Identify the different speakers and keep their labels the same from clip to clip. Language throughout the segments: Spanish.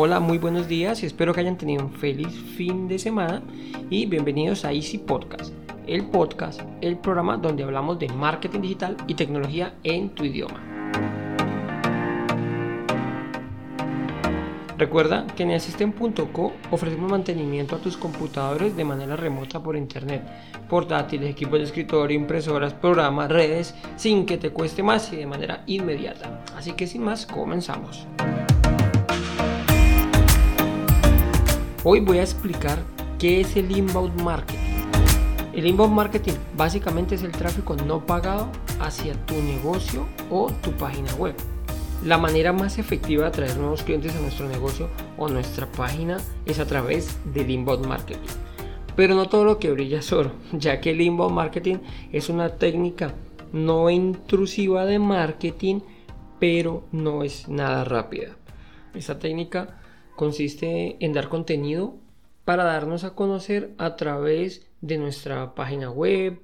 Speaker 1: Hola, muy buenos días espero que hayan tenido un feliz fin de semana y bienvenidos a Easy Podcast, el podcast, el programa donde hablamos de marketing digital y tecnología en tu idioma. Recuerda que en Asisten.co ofrecemos mantenimiento a tus computadores de manera remota por internet, portátiles, equipos de escritorio, impresoras, programas, redes, sin que te cueste más y de manera inmediata. Así que sin más, comenzamos. Hoy voy a explicar qué es el inbound marketing. El inbound marketing básicamente es el tráfico no pagado hacia tu negocio o tu página web. La manera más efectiva de atraer nuevos clientes a nuestro negocio o nuestra página es a través del inbound marketing. Pero no todo lo que brilla es oro, ya que el inbound marketing es una técnica no intrusiva de marketing, pero no es nada rápida. Esta técnica consiste en dar contenido para darnos a conocer a través de nuestra página web,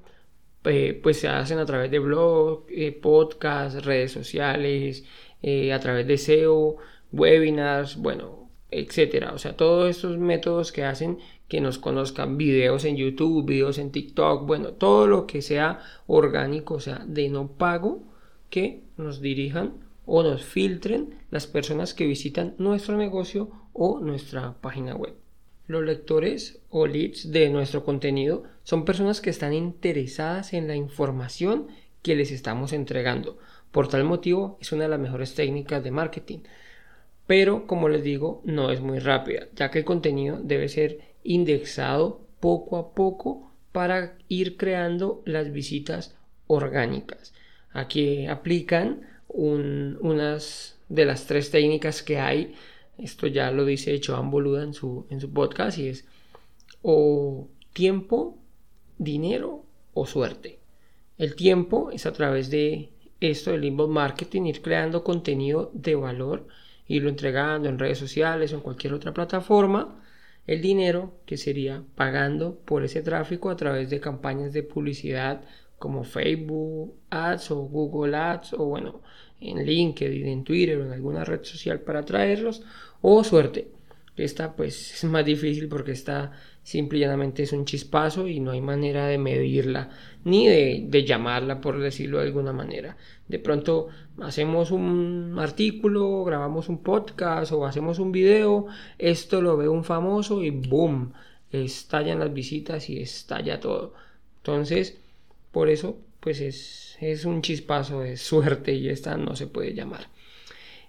Speaker 1: eh, pues se hacen a través de blog, eh, podcast, redes sociales, eh, a través de SEO, webinars, bueno, etcétera. O sea, todos estos métodos que hacen que nos conozcan videos en YouTube, videos en TikTok, bueno, todo lo que sea orgánico, o sea, de no pago, que nos dirijan o nos filtren las personas que visitan nuestro negocio o nuestra página web. Los lectores o leads de nuestro contenido son personas que están interesadas en la información que les estamos entregando. Por tal motivo es una de las mejores técnicas de marketing. Pero como les digo, no es muy rápida, ya que el contenido debe ser indexado poco a poco para ir creando las visitas orgánicas. Aquí aplican unas de las tres técnicas que hay esto ya lo dice Joan Boluda en su, en su podcast y es o tiempo, dinero o suerte. El tiempo es a través de esto del inbound marketing, ir creando contenido de valor, irlo entregando en redes sociales o en cualquier otra plataforma. El dinero, que sería pagando por ese tráfico a través de campañas de publicidad como Facebook Ads o Google Ads o bueno, en LinkedIn, en Twitter o en alguna red social para atraerlos o suerte. Esta pues es más difícil porque esta simple y llanamente es un chispazo y no hay manera de medirla ni de, de, llamarla por decirlo de alguna manera. De pronto hacemos un artículo, grabamos un podcast o hacemos un video, esto lo ve un famoso y boom, estallan las visitas y estalla todo. Entonces, por eso pues es, es un chispazo de suerte y esta no se puede llamar.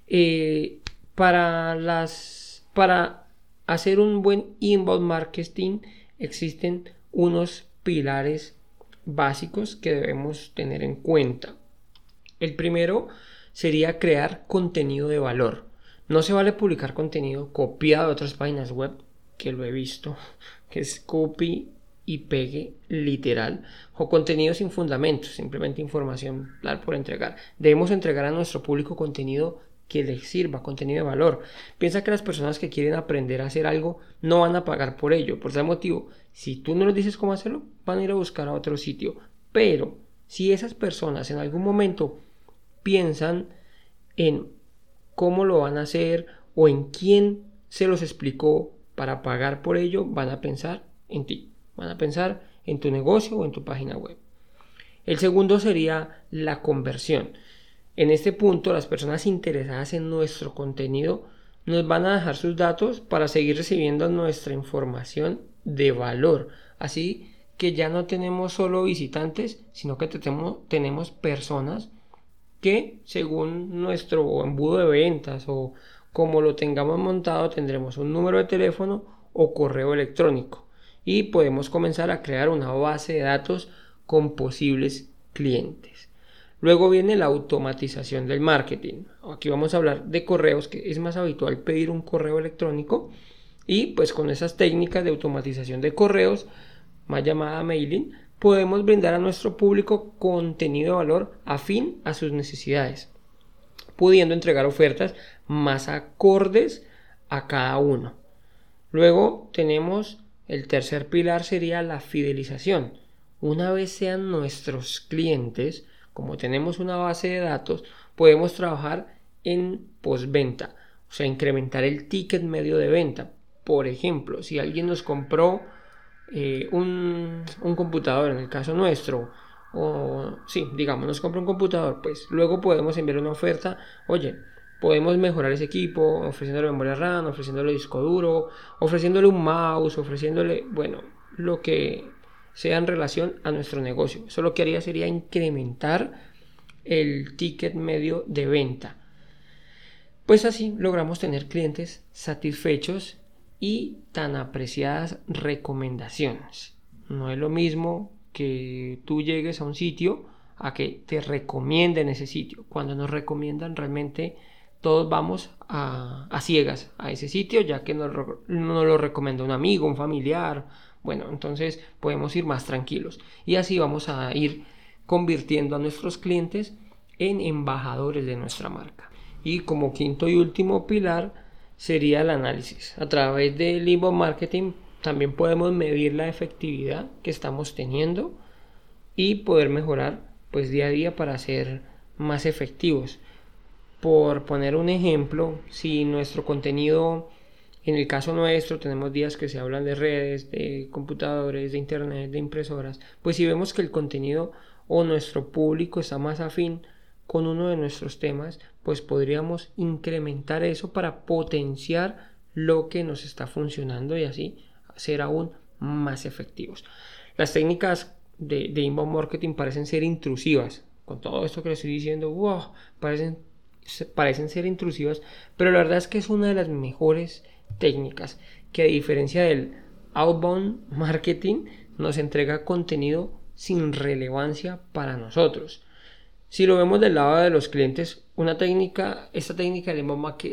Speaker 1: Eh, para, las, para hacer un buen inbound marketing existen unos pilares básicos que debemos tener en cuenta. El primero sería crear contenido de valor. No se vale publicar contenido copiado de otras páginas web, que lo he visto, que es copy y pegue literal o contenido sin fundamentos, simplemente información por entregar. Debemos entregar a nuestro público contenido que les sirva, contenido de valor. Piensa que las personas que quieren aprender a hacer algo no van a pagar por ello. Por tal motivo, si tú no les dices cómo hacerlo, van a ir a buscar a otro sitio. Pero si esas personas en algún momento piensan en cómo lo van a hacer o en quién se los explicó para pagar por ello, van a pensar en ti. Van a pensar en tu negocio o en tu página web. El segundo sería la conversión. En este punto, las personas interesadas en nuestro contenido nos van a dejar sus datos para seguir recibiendo nuestra información de valor. Así que ya no tenemos solo visitantes, sino que tenemos, personas que según nuestro embudo de ventas o como lo tengamos montado tendremos un número de teléfono o correo electrónico y podemos comenzar a crear una base de datos con posibles clientes. Luego viene la automatización del marketing. Aquí vamos a hablar de correos, que es más habitual pedir un correo electrónico y pues con esas técnicas de automatización de correos, más llamada mailing, podemos brindar a nuestro público contenido de valor afín a sus necesidades, pudiendo entregar ofertas más acordes a cada uno. Luego tenemos el tercer pilar sería la fidelización. Una vez sean nuestros clientes, como tenemos una base de datos, podemos trabajar en postventa O sea, incrementar el ticket medio de venta. Por ejemplo, si alguien nos compró eh, un, un computador, en el caso nuestro, o sí, digamos, nos compra un computador, pues luego podemos enviar una oferta, oye, podemos mejorar ese equipo ofreciéndole memoria RAM, ofreciéndole disco duro, ofreciéndole un mouse, ofreciéndole, bueno, lo que sea en relación a nuestro negocio. Eso lo que haría sería incrementar el ticket medio de venta. Pues así logramos tener clientes satisfechos y tan apreciadas recomendaciones. No es lo mismo que tú llegues a un sitio a que te recomienden ese sitio. Cuando nos recomiendan realmente todos vamos a, ciegas a ese sitio ya que nos, lo recomienda un amigo, un familiar. Bueno, entonces podemos ir más tranquilos y así vamos a ir convirtiendo a nuestros clientes en embajadores de nuestra marca. Y como quinto y último pilar sería el análisis. A través del inbound marketing también podemos medir la efectividad que estamos teniendo y poder mejorar pues día a día para ser más efectivos. Por poner un ejemplo, si nuestro contenido, en el caso nuestro, tenemos días que se hablan de redes, de computadores, de internet, de impresoras, pues si vemos que el contenido o nuestro público está más afín con uno de nuestros temas, pues podríamos incrementar eso para potenciar lo que nos está funcionando y así ser aún más efectivos. Las técnicas de, de inbound marketing parecen ser intrusivas. Con todo esto que les estoy diciendo, wow, parecen, parecen ser intrusivas, pero la verdad es que es una de las mejores técnicas que a diferencia del outbound marketing nos entrega contenido sin relevancia para nosotros. Si lo vemos del lado de los clientes, una técnica, esta técnica del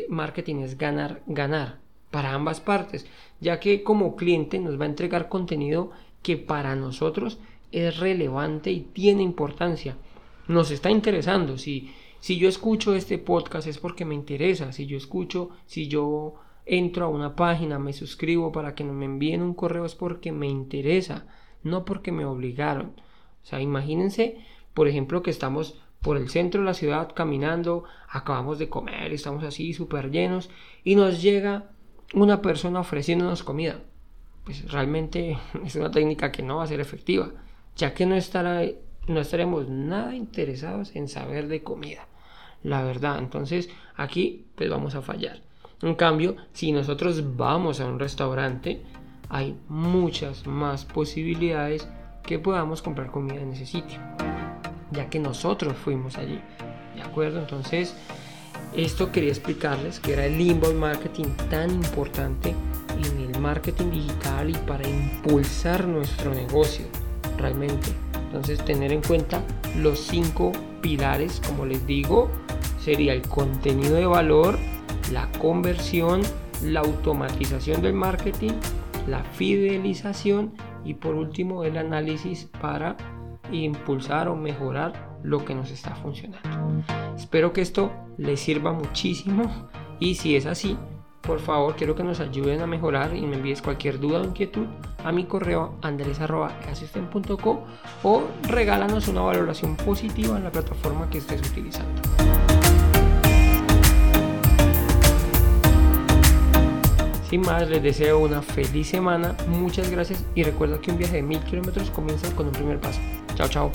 Speaker 1: marketing es ganar, ganar para ambas partes, ya que como cliente nos va a entregar contenido que para nosotros es relevante y tiene importancia. Nos está interesando. Si, si yo escucho este podcast es porque me interesa. Si yo escucho, si yo entro a una página, me suscribo para que me envíen un correo es porque me interesa, no porque me obligaron. O sea, imagínense, por ejemplo, que estamos por el centro de la ciudad caminando, acabamos de comer, estamos así súper llenos y nos llega una persona ofreciéndonos comida, pues realmente es una técnica que no va a ser efectiva, ya que no, estará, no estaremos nada interesados en saber de comida, la verdad. Entonces aquí pues vamos a fallar. En cambio, si nosotros vamos a un restaurante, hay muchas más posibilidades que podamos comprar comida en ese sitio, ya que nosotros fuimos allí. ¿De acuerdo? Entonces, esto quería explicarles que era el inbound marketing tan importante en el marketing digital y para impulsar nuestro negocio realmente. Entonces tener en cuenta los cinco pilares, como les digo, sería el contenido de valor, la conversión, la automatización del marketing, la fidelización y por último el análisis para impulsar o mejorar lo que nos está funcionando. Espero que esto les sirva muchísimo y si es así, por favor quiero que nos ayuden a mejorar y me envíes cualquier duda o inquietud a mi correo andres.asisten.co o regálanos una valoración positiva en la plataforma que estés utilizando. Sin más, les deseo una feliz semana, muchas gracias y recuerda que un viaje de mil kilómetros comienza con un primer paso. Chao, chao.